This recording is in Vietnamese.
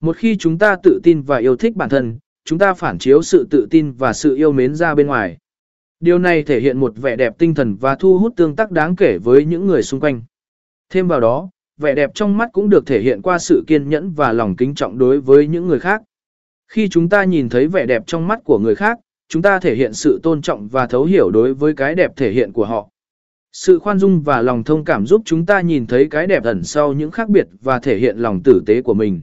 Một khi chúng ta tự tin và yêu thích bản thân, chúng ta phản chiếu sự tự tin và sự yêu mến ra bên ngoài. Điều này thể hiện một vẻ đẹp tinh thần và thu hút tương tác đáng kể với những người xung quanh. Thêm vào đó, vẻ đẹp trong mắt cũng được thể hiện qua sự kiên nhẫn và lòng kính trọng đối với những người khác. Khi chúng ta nhìn thấy vẻ đẹp trong mắt của người khác, chúng ta thể hiện sự tôn trọng và thấu hiểu đối với cái đẹp thể hiện của họ. Sự khoan dung và lòng thông cảm giúp chúng ta nhìn thấy cái đẹp ẩn sau những khác biệt và thể hiện lòng tử tế của mình.